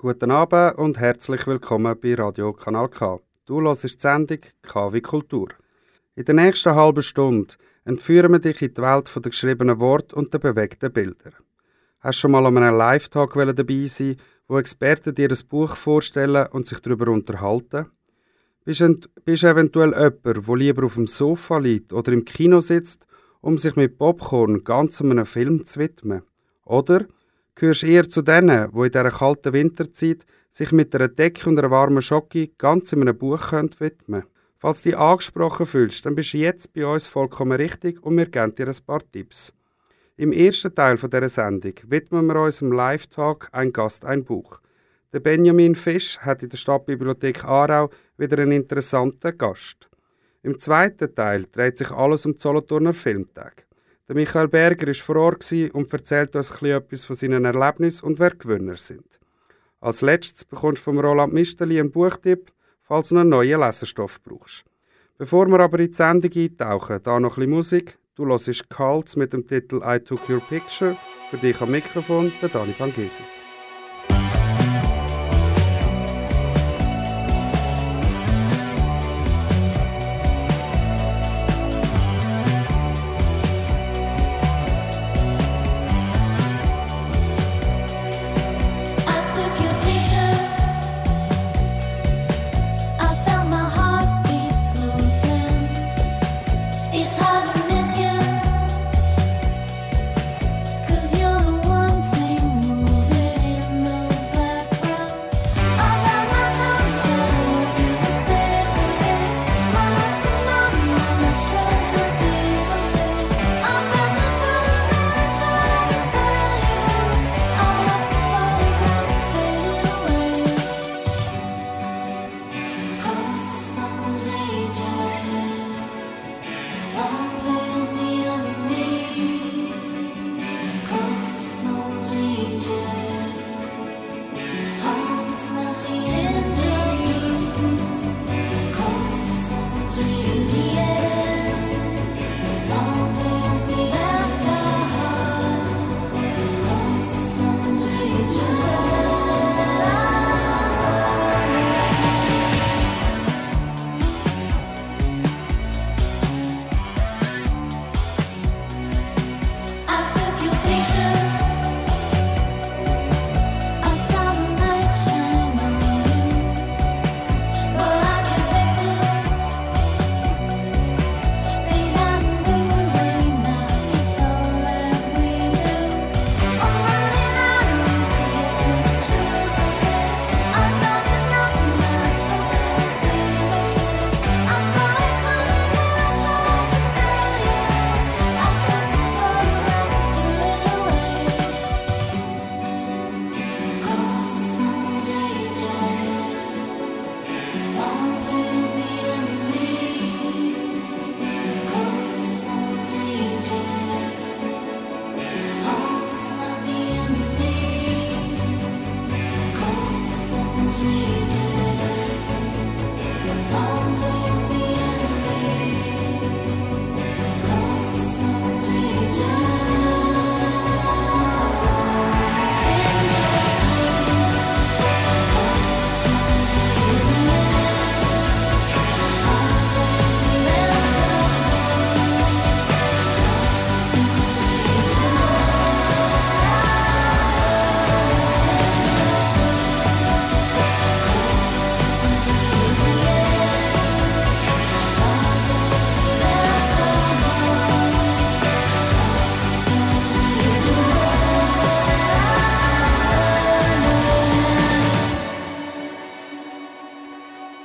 Guten Abend und herzlich willkommen bei Radio Kanal K. Du hörst die Sendung KW Kultur. In der nächsten halben Stunde entführen wir dich in die Welt der geschriebenen Worte und der bewegten Bilder. Hast du schon mal an einem Live-Talk dabei sein, wo Experten dir ein Buch vorstellen und sich darüber unterhalten? Bist du eventuell jemand, der lieber auf dem Sofa liegt oder im Kino sitzt, um sich mit Popcorn ganz einem Film zu widmen? Oder gehörst eher zu denen, die in dieser kalten Winterzeit sich mit einer Decke und einer warmen Schocke ganz in einem Buch widmen können? Falls du dich angesprochen fühlst, dann bist du jetzt bei uns vollkommen richtig und wir geben dir ein paar Tipps. Im ersten Teil dieser Sendung widmen wir unserem Live-Talk «Ein Gast, ein Buch». Der Benjamin Fisch hat in der Stadtbibliothek Aarau wieder einen interessanten Gast. Im zweiten Teil dreht sich alles um die Solothurner Filmtag. Der Michael Berger war vor Ort und erzählt uns etwas von seinen Erlebnissen und wer Gewinner sind. Als letztes bekommst du von Roland Misteli einen Buchtipp, falls du einen neuen Lesestoff brauchst. Bevor wir aber in die Sendung eintauchen, da noch ein Musik. Du hörst Cults mit dem Titel «I Took Your Picture». Für dich am Mikrofon der Dani Pangesis.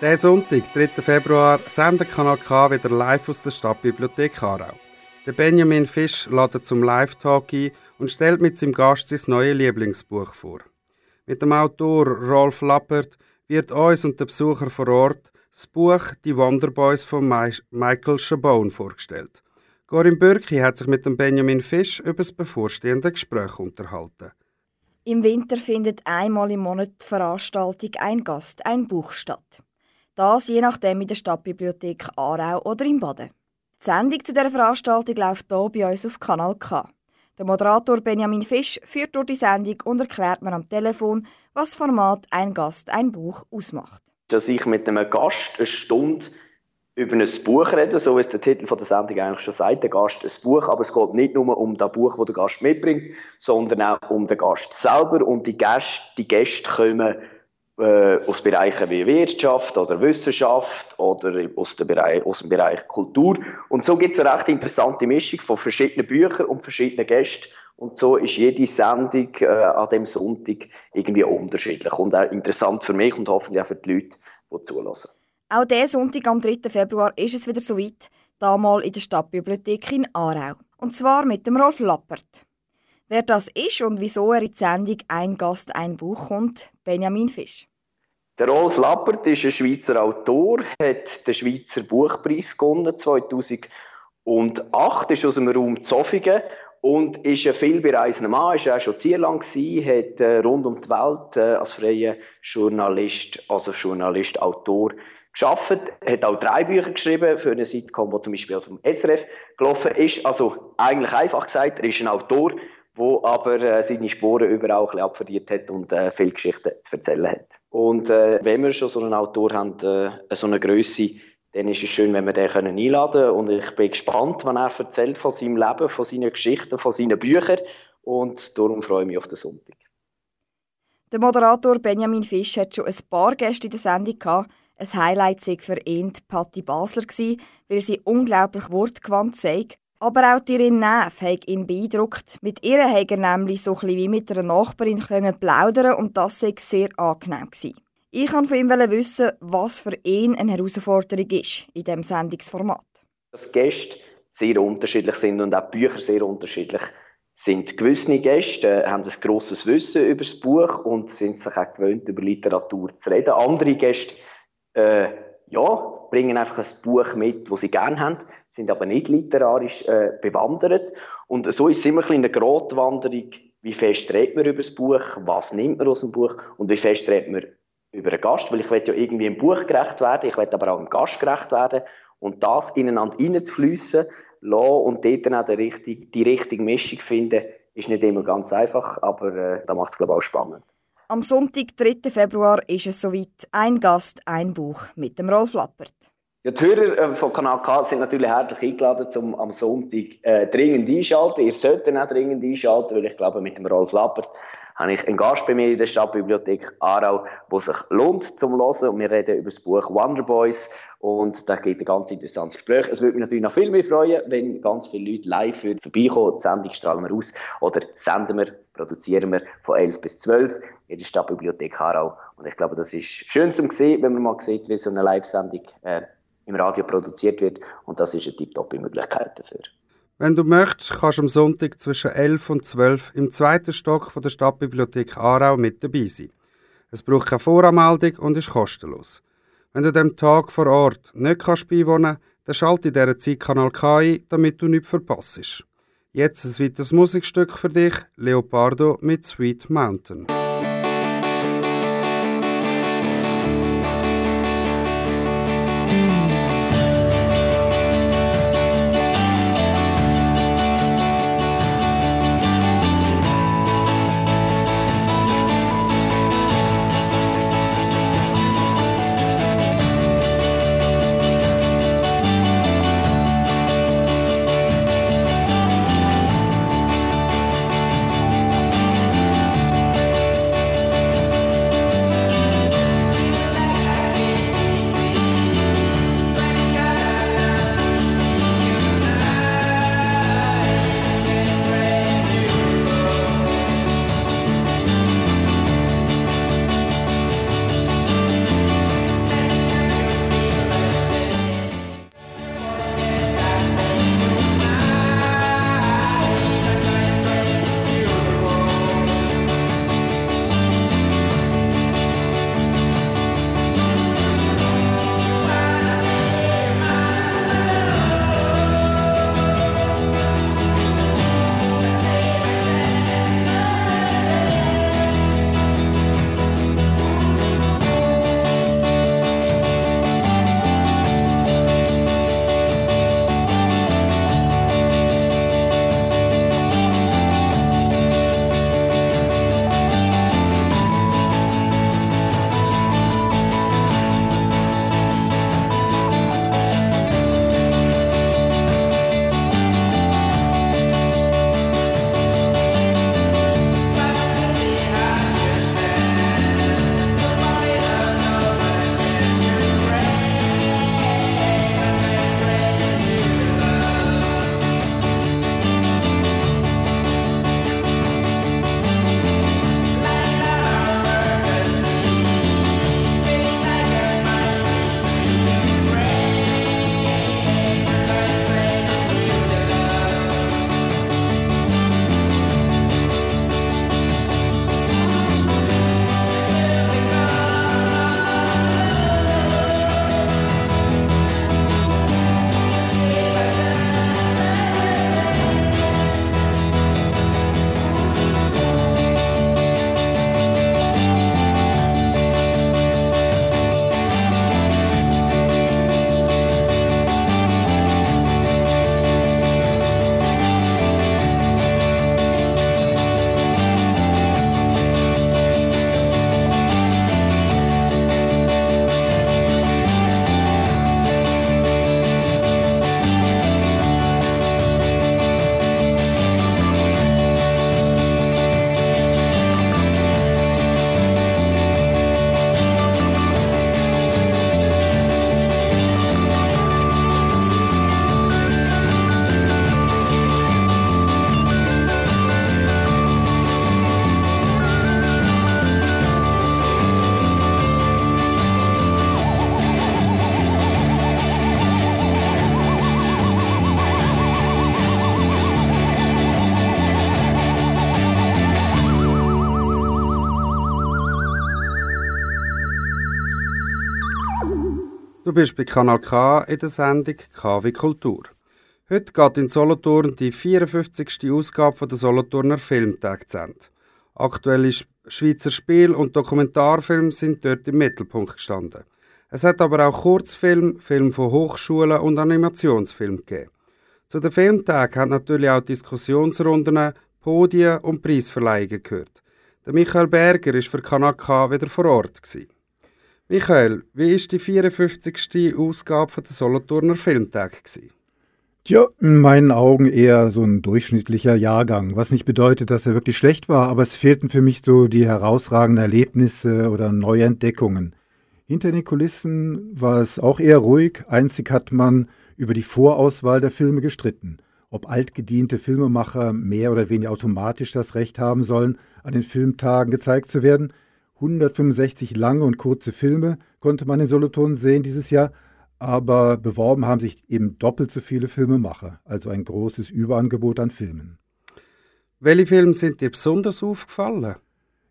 Der Sonntag, 3. Februar, sendet Kanal K wieder live aus der Stadtbibliothek Aarau. Der Benjamin Fisch lädt zum Live-Talk ein und stellt mit seinem Gast sein neues Lieblingsbuch vor. Mit dem Autor Rolf Lappert wird uns und den Besucher vor Ort das Buch Die Wonderboys von Michael Chabon vorgestellt. Corinne Bürki hat sich mit dem Benjamin Fisch über das bevorstehende Gespräch unterhalten. Im Winter findet einmal im Monat die Veranstaltung Ein Gast, ein Buch statt. Das je nachdem in der Stadtbibliothek Aarau oder im Baden. Die Sendung zu dieser Veranstaltung läuft hier bei uns auf Kanal K. Der Moderator Benjamin Fisch führt durch die Sendung und erklärt mir am Telefon, was Format Ein Gast, ein Buch ausmacht. Dass ich mit einem Gast eine Stunde über ein Buch rede, so es der Titel der Sendung eigentlich schon sagt, der Gast ein Buch, aber es geht nicht nur um das Buch, das der Gast mitbringt, sondern auch um den Gast selber und die Gäste, die Gäste kommen äh, aus Bereichen wie Wirtschaft oder Wissenschaft oder aus dem Bereich, aus dem Bereich Kultur. Und so gibt es eine recht interessante Mischung von verschiedenen Büchern und verschiedenen Gästen. Und so ist jede Sendung äh, an dem Sonntag irgendwie unterschiedlich und auch interessant für mich und hoffentlich auch für die Leute, die zulassen. Auch diesen Sonntag am 3. Februar ist es wieder soweit, damals in der Stadtbibliothek in Aarau. Und zwar mit dem Rolf Lappert. Wer das ist und wieso er in die Sendung «Ein Gast, ein Buch» kommt, Benjamin Fisch. Der Rolf Lappert ist ein Schweizer Autor, hat den Schweizer Buchpreis gewonnen 2008, ist aus dem Raum Zofingen und ist ein vielbereisender Mann, ist auch schon Zierlang gewesen, hat äh, rund um die Welt äh, als freier Journalist, also Journalist, Autor geschafft, hat auch drei Bücher geschrieben für eine Sitcom, die zum Beispiel vom SRF gelaufen ist. Also eigentlich einfach gesagt, er ist ein Autor, wo aber äh, seine Spuren überall ein abverdient hat und äh, viele Geschichten zu erzählen hat. Und äh, wenn wir schon so einen Autor haben, äh, so eine Größe, dann ist es schön, wenn wir den können einladen können. Und ich bin gespannt, wenn er erzählt von seinem Leben, von seinen Geschichten, von seinen Büchern. Und darum freue ich mich auf den Sonntag. Der Moderator Benjamin Fisch hat schon ein paar Gäste in der Sendung gehabt. Ein Highlight war für ihn Patti Basler, weil sie unglaublich wortgewandt sei aber auch Tirin Neff hat ihn beeindruckt. Mit ihr hat er nämlich so ein wie mit einer Nachbarin können plaudern und das war sehr angenehm. Ich wollte von ihm wissen, was für ihn eine Herausforderung ist in diesem Sendungsformat. Dass Gäste sehr unterschiedlich sind und auch Bücher sehr unterschiedlich sind. Gewisse Gäste äh, haben ein grosses Wissen über das Buch und sind sich auch gewöhnt, über Literatur zu reden. Andere Gäste äh, ja, bringen einfach ein Buch mit, das sie gerne haben, sind aber nicht literarisch äh, bewandert. Und so ist es immer ein eine Grotwanderung, wie fest redet man über das Buch, was nimmt man aus dem Buch und wie fest redet man über einen Gast, weil ich will ja irgendwie im Buch gerecht werden, ich will aber auch im Gast gerecht werden und das ineinander reinzufliessen lassen und dort dann auch die richtige, die richtige Mischung finden, ist nicht immer ganz einfach, aber äh, da macht es glaube ich auch spannend. Am Sonntag, 3. Februar, ist es soweit. Ein Gast, ein Buch mit dem Rolf Lappert. Ja, die Hörer äh, von Kanal K sind natürlich herzlich eingeladen, um am Sonntag äh, dringend einschalten. Ihr solltet auch dringend einschalten, weil ich glaube, mit dem Rolf Lappert habe ich einen Gast bei mir in der Stadtbibliothek Aarau, der sich lohnt zum Hören. Und wir reden über das Buch Wonder Boys. Und da geht ein ganz interessantes Gespräch. Es würde mich natürlich noch viel mehr freuen, wenn ganz viele Leute live vorbeikommen. Die Sendung strahlen wir aus oder senden wir, produzieren wir von 11 bis 12 in der Stadtbibliothek Aarau. Und ich glaube, das ist schön zu sehen, wenn man mal sieht, wie so eine Live-Sendung äh, im Radio produziert wird. Und das ist eine tiptoppe Möglichkeit dafür. Wenn du möchtest, kannst du am Sonntag zwischen 11 und 12 im zweiten Stock von der Stadtbibliothek Aarau mit dabei sein. Es braucht keine Voranmeldung und ist kostenlos. Wenn du dem Tag vor Ort nicht kannst beiwohnen kannst, dann schalte in dieser Zeit Kanal K ein, damit du nichts verpasst. Jetzt ein weiteres Musikstück für dich, Leopardo mit Sweet Mountain. Du bist bei Kanal K in der Sendung KW Kultur. Heute geht in Solothurn die 54. Ausgabe der Solothurner Filmtag zu Ende. Aktuelle Schweizer Spiel- und Dokumentarfilme sind dort im Mittelpunkt gestanden. Es hat aber auch Kurzfilm, Film von Hochschulen und Animationsfilm gegeben. Zu den Filmtagen haben natürlich auch Diskussionsrunden, Podien und Preisverleihungen gehört. Der Michael Berger war für Kanal K wieder vor Ort. Gewesen. Michael, wie war die 54. Ausgabe der Solothurner Filmtag? Tja, in meinen Augen eher so ein durchschnittlicher Jahrgang, was nicht bedeutet, dass er wirklich schlecht war, aber es fehlten für mich so die herausragenden Erlebnisse oder neue Entdeckungen. Hinter den Kulissen war es auch eher ruhig, einzig hat man über die Vorauswahl der Filme gestritten, ob altgediente Filmemacher mehr oder weniger automatisch das Recht haben sollen, an den Filmtagen gezeigt zu werden, 165 lange und kurze Filme konnte man in Solothurn sehen dieses Jahr, aber beworben haben sich eben doppelt so viele Filmemacher, also ein großes Überangebot an Filmen. Welche Filme sind dir besonders aufgefallen?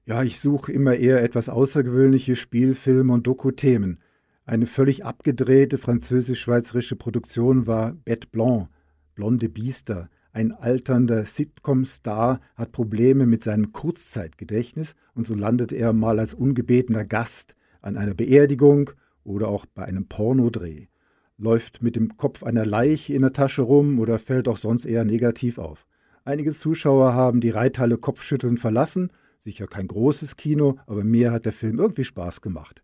Ja, ich suche immer eher etwas außergewöhnliche Spielfilme und Doku-Themen. Eine völlig abgedrehte französisch-schweizerische Produktion war Bête Blanc, Blonde Biester, ein alternder Sitcom-Star hat Probleme mit seinem Kurzzeitgedächtnis und so landet er mal als ungebetener Gast an einer Beerdigung oder auch bei einem Pornodreh, läuft mit dem Kopf einer Leiche in der Tasche rum oder fällt auch sonst eher negativ auf. Einige Zuschauer haben die Reithalle Kopfschütteln verlassen, sicher kein großes Kino, aber mir hat der Film irgendwie Spaß gemacht.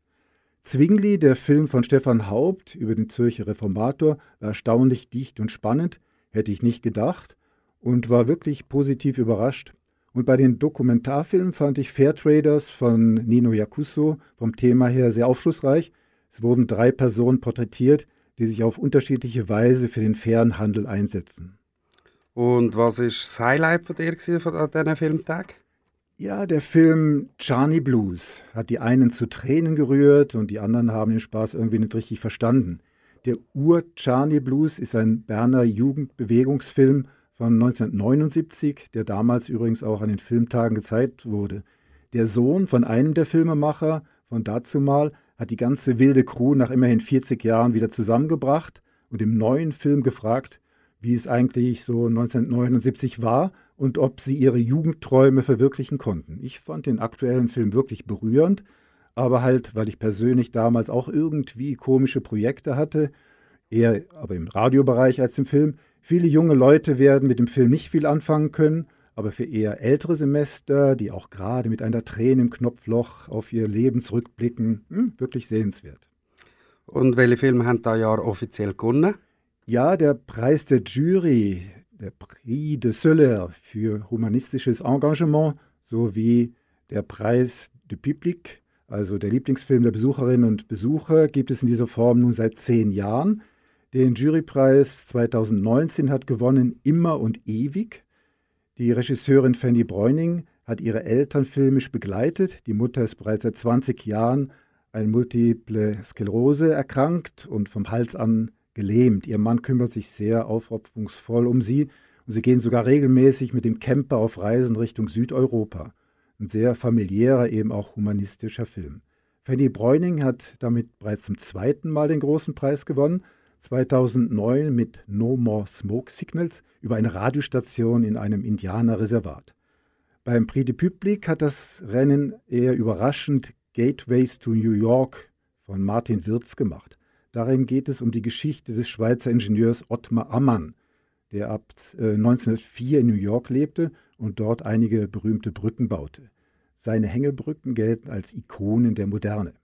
Zwingli, der Film von Stefan Haupt über den Zürcher Reformator, war erstaunlich dicht und spannend, hätte ich nicht gedacht, und war wirklich positiv überrascht. Und bei den Dokumentarfilmen fand ich Fair Traders von Nino Yakuso vom Thema her sehr aufschlussreich. Es wurden drei Personen porträtiert, die sich auf unterschiedliche Weise für den fairen Handel einsetzen. Und was ist das Highlight von dir von diesem Filmtag? Ja, der Film Charney Blues hat die einen zu Tränen gerührt und die anderen haben den Spaß irgendwie nicht richtig verstanden. Der Ur-Charney Blues ist ein Berner Jugendbewegungsfilm von 1979, der damals übrigens auch an den Filmtagen gezeigt wurde. Der Sohn von einem der Filmemacher von dazumal hat die ganze wilde Crew nach immerhin 40 Jahren wieder zusammengebracht und im neuen Film gefragt, wie es eigentlich so 1979 war und ob sie ihre Jugendträume verwirklichen konnten. Ich fand den aktuellen Film wirklich berührend, aber halt, weil ich persönlich damals auch irgendwie komische Projekte hatte, eher aber im Radiobereich als im Film, Viele junge Leute werden mit dem Film nicht viel anfangen können, aber für eher ältere Semester, die auch gerade mit einer Träne im Knopfloch auf ihr Leben zurückblicken, hm, wirklich sehenswert. Und welche Filme haben da Jahr offiziell gewonnen? Ja, der Preis der Jury, der Prix de Soler für humanistisches Engagement sowie der Preis du Public, also der Lieblingsfilm der Besucherinnen und Besucher, gibt es in dieser Form nun seit zehn Jahren. Den Jurypreis 2019 hat gewonnen Immer und Ewig. Die Regisseurin Fanny Bräuning hat ihre Eltern filmisch begleitet. Die Mutter ist bereits seit 20 Jahren an Multiple Sklerose erkrankt und vom Hals an gelähmt. Ihr Mann kümmert sich sehr aufopferungsvoll um sie und sie gehen sogar regelmäßig mit dem Camper auf Reisen Richtung Südeuropa. Ein sehr familiärer, eben auch humanistischer Film. Fanny Bräuning hat damit bereits zum zweiten Mal den großen Preis gewonnen 2009 mit No More Smoke Signals über eine Radiostation in einem Indianerreservat. Beim Prix du Public hat das Rennen eher überraschend Gateways to New York von Martin Wirz gemacht. Darin geht es um die Geschichte des Schweizer Ingenieurs Ottmar Ammann, der ab 1904 äh, in New York lebte und dort einige berühmte Brücken baute. Seine Hängebrücken gelten als Ikonen der Moderne.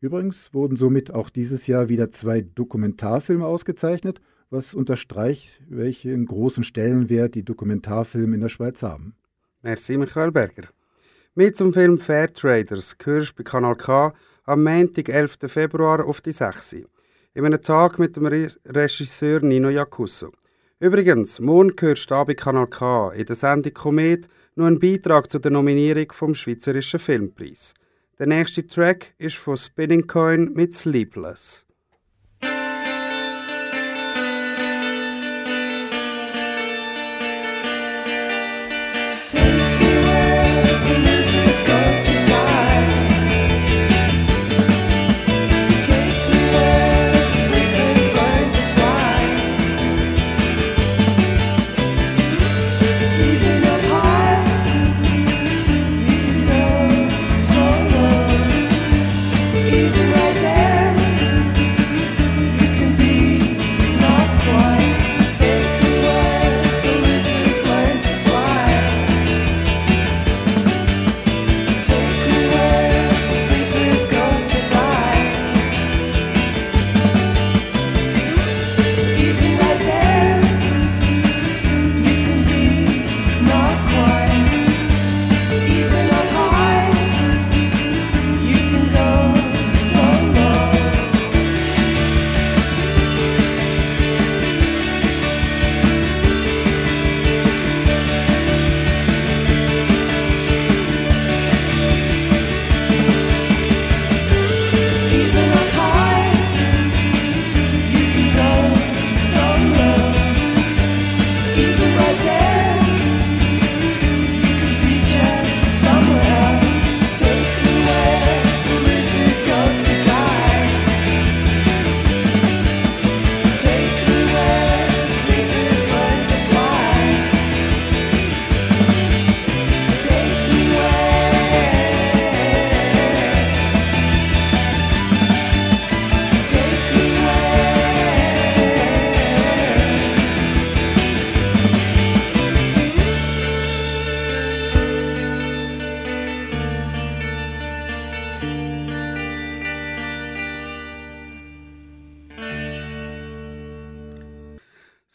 Übrigens wurden somit auch dieses Jahr wieder zwei Dokumentarfilme ausgezeichnet, was unterstreicht, welchen großen Stellenwert die Dokumentarfilme in der Schweiz haben. Merci, Michael Berger. Mit zum Film Fair Traders gehörst bei Kanal K am Montag, 11. Februar auf die 6. In einem Tag mit dem Regisseur Nino Jacusso. Übrigens, morgen hörst du bei Kanal K in der Sendung Komet noch einen Beitrag zu der Nominierung vom Schweizerischen Filmpreis. Der nächste Track ist von Spinning Coin mit Sleepless.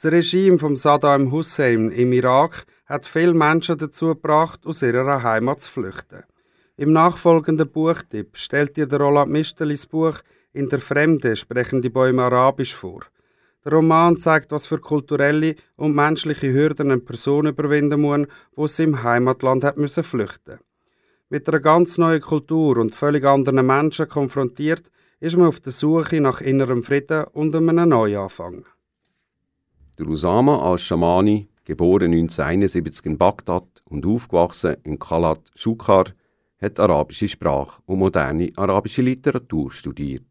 Das Regime von Saddam Hussein im Irak hat viele Menschen dazu gebracht, aus ihrer Heimat zu flüchten. Im nachfolgenden Buchtipp stellt dir der Roland Mistelis Buch In der Fremde sprechen die Bäume Arabisch vor. Der Roman zeigt, was für kulturelle und menschliche Hürden eine Person überwinden muss, die aus seinem Heimatland hat müssen flüchten. Mit einer ganz neuen Kultur und völlig anderen Menschen konfrontiert, ist man auf der Suche nach innerem Frieden und einem Neuanfang. Der Usama al-Shamani, geboren 1971 in Bagdad und aufgewachsen in Khalat Shukar, hat arabische Sprache und moderne arabische Literatur studiert.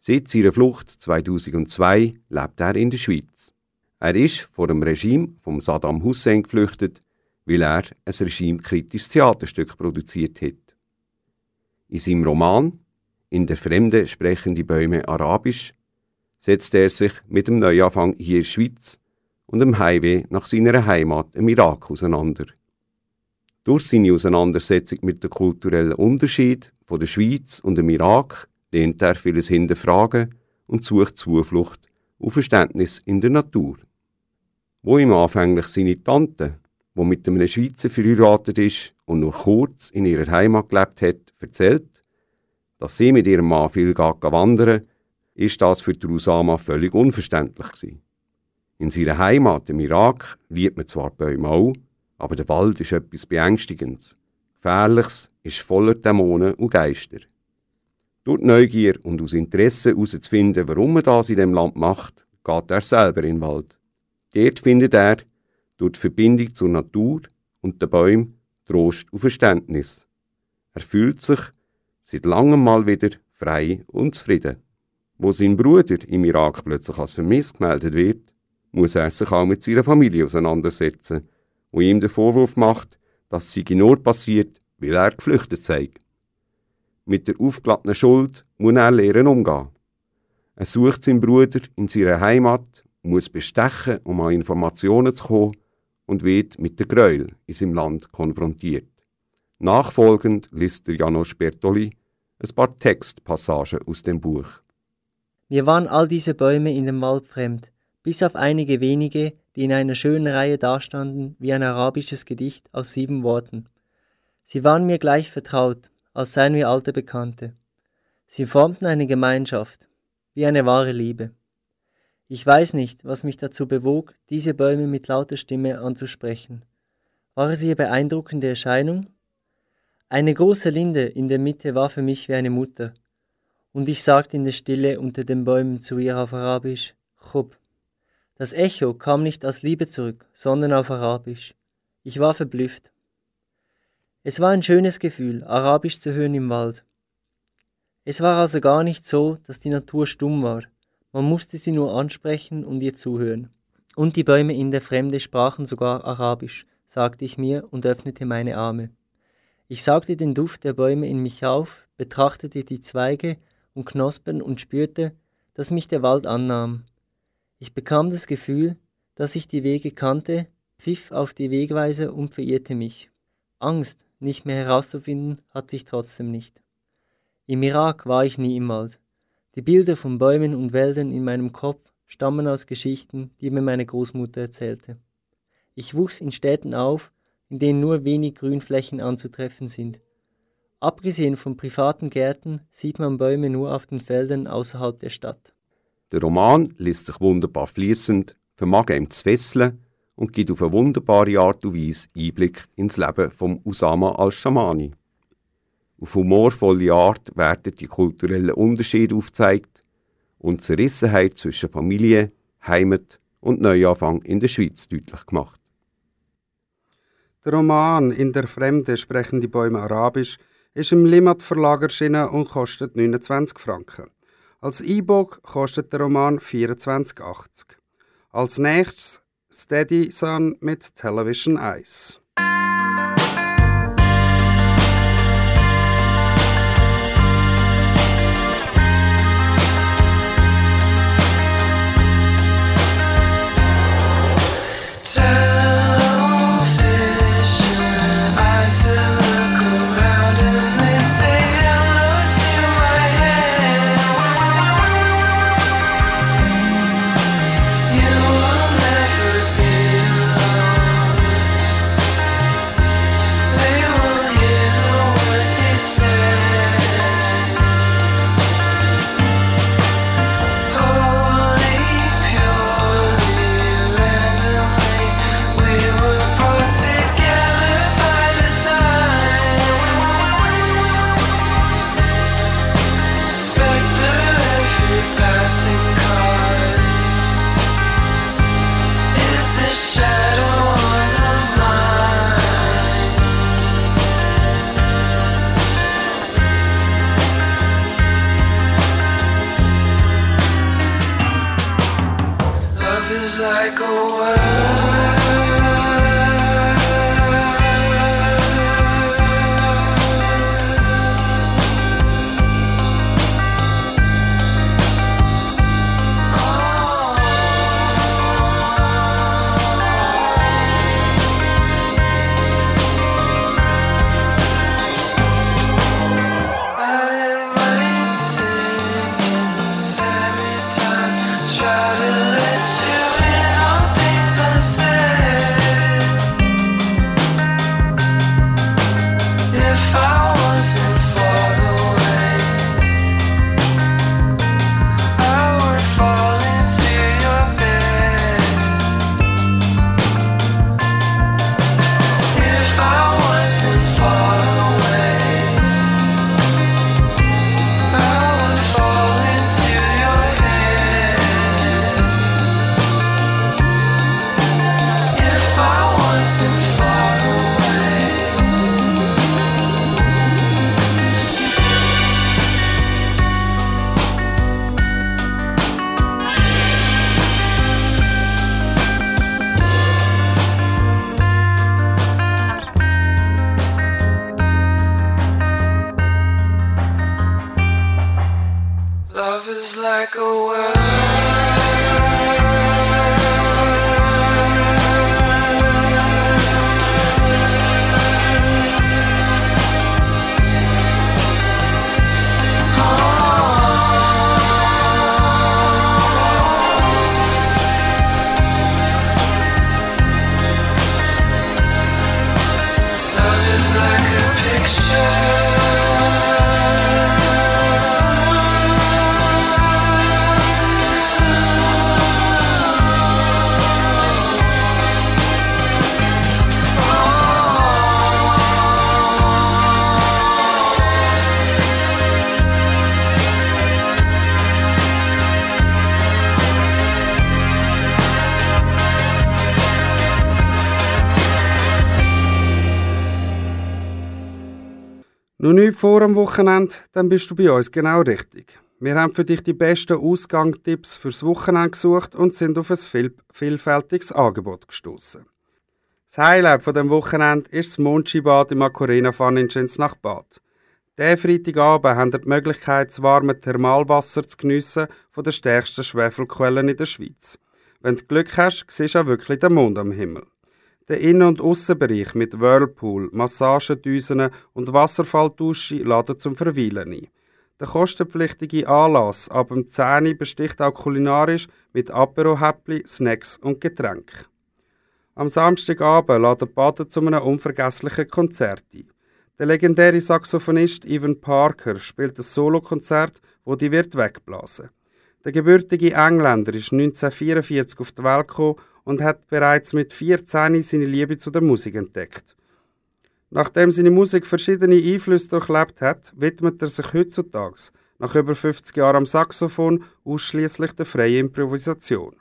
Seit seiner Flucht 2002 lebt er in der Schweiz. Er ist vor dem Regime von Saddam Hussein geflüchtet, weil er ein regimekritisches Theaterstück produziert hat. In seinem Roman In der Fremde sprechen die Bäume Arabisch setzt er sich mit dem Neuanfang hier in der Schweiz und dem Highway nach seiner Heimat im Irak auseinander. Durch seine Auseinandersetzung mit dem kulturellen Unterschied von der Schweiz und dem Irak lehnt er vieles hinterfragen und sucht Zuflucht und Verständnis in der Natur. Wo ihm anfänglich seine Tante, wo mit einem Schweizer verheiratet ist und nur kurz in ihrer Heimat gelebt hat, erzählt, dass sie mit ihrem Mann viel wandern, ist das für Usama völlig unverständlich gewesen. In seiner Heimat im Irak liebt man zwar Bäume auch, aber der Wald ist etwas Beängstigendes. Gefährliches ist voller Dämonen und Geister. Durch Neugier und aus Interesse herauszufinden, warum man das in dem Land macht, geht er selber in den Wald. Dort findet er, durch die Verbindung zur Natur und den Bäumen, Trost und Verständnis. Er fühlt sich seit langem mal wieder frei und zufrieden. Wo sein Bruder im Irak plötzlich als vermisst gemeldet wird, muss er sich auch mit seiner Familie auseinandersetzen, wo ihm den Vorwurf macht, dass sie nur passiert, weil er geflüchtet sei. Mit der aufgelattenen Schuld muss er lernen umgehen. Er sucht seinen Bruder in seiner Heimat, muss bestechen, um an Informationen zu kommen und wird mit der Gräuel in seinem Land konfrontiert. Nachfolgend liest der Janos Bertoli ein paar Textpassagen aus dem Buch. Mir waren all diese Bäume in dem Wald fremd, bis auf einige wenige, die in einer schönen Reihe dastanden wie ein arabisches Gedicht aus sieben Worten. Sie waren mir gleich vertraut, als seien wir alte Bekannte. Sie formten eine Gemeinschaft, wie eine wahre Liebe. Ich weiß nicht, was mich dazu bewog, diese Bäume mit lauter Stimme anzusprechen. War es ihre beeindruckende Erscheinung? Eine große Linde in der Mitte war für mich wie eine Mutter, und ich sagte in der Stille unter den Bäumen zu ihr auf Arabisch, Chub. Das Echo kam nicht aus Liebe zurück, sondern auf Arabisch. Ich war verblüfft. Es war ein schönes Gefühl, Arabisch zu hören im Wald. Es war also gar nicht so, dass die Natur stumm war. Man musste sie nur ansprechen und ihr zuhören. Und die Bäume in der Fremde sprachen sogar Arabisch, sagte ich mir und öffnete meine Arme. Ich saugte den Duft der Bäume in mich auf, betrachtete die Zweige und Knospen und spürte, dass mich der Wald annahm. Ich bekam das Gefühl, dass ich die Wege kannte, pfiff auf die Wegweise und verirrte mich. Angst, nicht mehr herauszufinden, hatte ich trotzdem nicht. Im Irak war ich nie im Wald. Die Bilder von Bäumen und Wäldern in meinem Kopf stammen aus Geschichten, die mir meine Großmutter erzählte. Ich wuchs in Städten auf, in denen nur wenig Grünflächen anzutreffen sind. Abgesehen von privaten Gärten sieht man Bäume nur auf den Feldern außerhalb der Stadt. Der Roman liest sich wunderbar fließend, vermag ihm zu fesseln und gibt auf eine wunderbare Art und Weise Einblick ins Leben von Usama al-Shamani. Auf humorvolle Art werden die kulturellen Unterschiede aufgezeigt und die Zerrissenheit zwischen Familie, Heimat und Neuanfang in der Schweiz deutlich gemacht. Der Roman In der Fremde sprechen die Bäume Arabisch ist im Limmat Verlag erschienen und kostet 29 Franken. Als E-Book kostet der Roman 24,80. Als nächstes Steady Sun mit Television Eyes. You Noch nicht vor am Wochenende, dann bist du bei uns genau richtig. Wir haben für dich die besten Ausgangstipps fürs Wochenende gesucht und sind auf ein viel, vielfältiges Angebot gestoßen. Das Highlight von dem Wochenende ist das Mondskibad im Fun in nach Bad. Diesen Freitagabend haben ihr die Möglichkeit, das warme Thermalwasser zu geniessen von der stärksten Schwefelquellen in der Schweiz. Wenn du Glück hast, siehst du auch wirklich den Mond am Himmel. Der Innen- und Aussenbereich mit Whirlpool, Massagedüsen und Wasserfalldusche laden zum Verweilen ein. Der kostenpflichtige Anlass ab dem 10 Uhr besticht auch kulinarisch mit Apero-Häppli, Snacks und Getränken. Am Samstagabend laden Baden zu einem unvergesslichen Konzert ein. Der legendäre Saxophonist Ivan Parker spielt ein Solokonzert, wo die wird wegblasen. Der gebürtige Engländer ist 1944 auf die Welt gekommen und hat bereits mit 14 seine Liebe zu der Musik entdeckt. Nachdem seine Musik verschiedene Einflüsse durchlebt hat, widmet er sich heutzutage, nach über 50 Jahren am Saxophon, ausschließlich der freien Improvisation.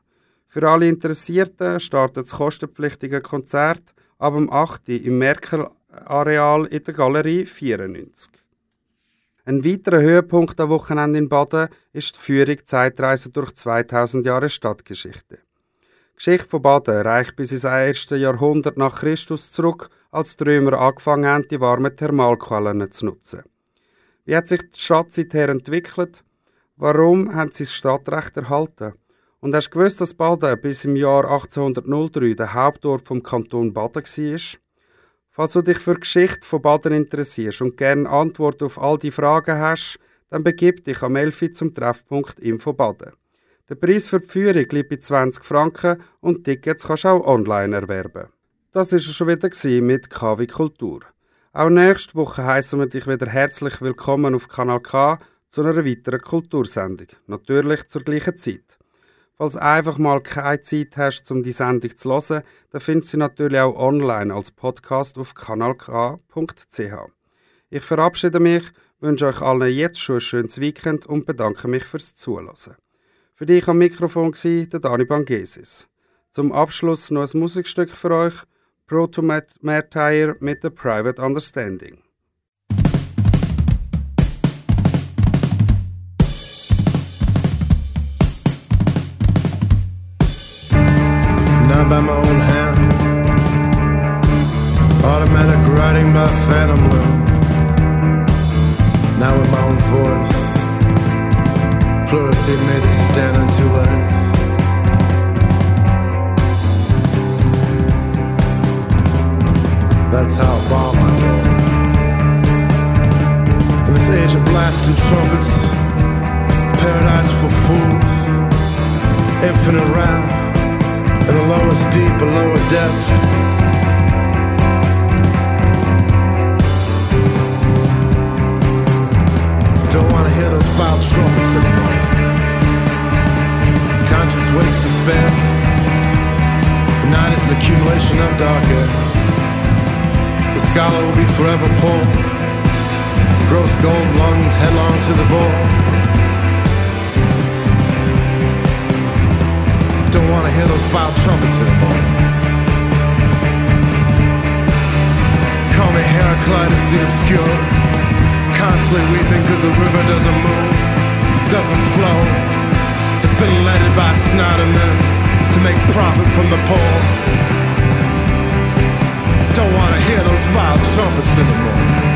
Für alle Interessierten startet das kostenpflichtige Konzert ab dem 8. Uhr im Merkel-Areal in der Galerie 94. Ein weiterer Höhepunkt am Wochenende in Baden ist die Führung Zeitreise durch 2000 Jahre Stadtgeschichte. Die Geschichte von Baden reicht bis ins erste Jahrhundert nach Christus zurück, als die Römer angefangen haben, die warmen Thermalquellen zu nutzen. Wie hat sich die Stadt seither entwickelt? Warum haben sie das Stadtrecht erhalten? Und hast du gewusst, dass Baden bis im Jahr 1803 der Hauptort vom Kanton Baden war? Falls du dich für die Geschichte von Baden interessierst und gerne Antworten auf all die Fragen hast, dann begib dich am 11. Uhr zum Treffpunkt Info Baden. Der Preis für die Führung liegt bei 20 Franken und Tickets kannst du auch online erwerben. Das war es schon wieder mit KW Kultur. Auch nächste Woche heißen wir dich wieder herzlich willkommen auf Kanal K zu einer weiteren Kultursendung. Natürlich zur gleichen Zeit. Falls einfach mal keine Zeit hast, um die Sendung zu hören, dann findest du sie natürlich auch online als Podcast auf kanalk.ch. Ich verabschiede mich, wünsche euch allen jetzt schon ein schönes Weekend und bedanke mich fürs Zuhören. Für dich am Mikrofon war der Dani Bangesis. Zum Abschluss noch ein Musikstück für euch, Proto Martyr mit The Private Understanding. Not by my own hand. Automatic writing by Phantom Loom. Now with my own voice. Plurality made to stand on two legs. That's how bomb I go. In this age of blasting trumpets, paradise for fools, infinite wrath, and the lowest deep, a lower depth. Don't wanna hear those foul trumpets anymore. Conscious wakes despair. The night is an accumulation of dark air. The scholar will be forever poor. Gross gold lungs headlong to the bore. Don't wanna hear those foul trumpets anymore. Call me Heraclitus the obscure. Constantly weeping cause the river doesn't move, doesn't flow. It's been led by smarter to make profit from the poor. Don't wanna hear those foul trumpets anymore.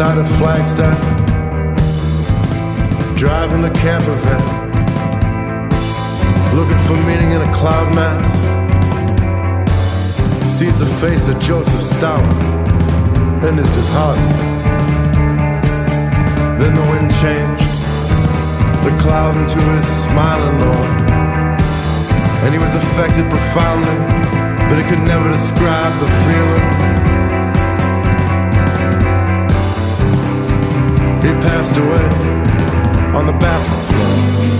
Outside of Flagstaff, driving a camper van, looking for meaning in a cloud mass. Sees the face of Joseph Stalin and is disheartened. Then the wind changed, the cloud into his smiling Lord. And he was affected profoundly, but he could never describe the feeling. He passed away on the bathroom floor.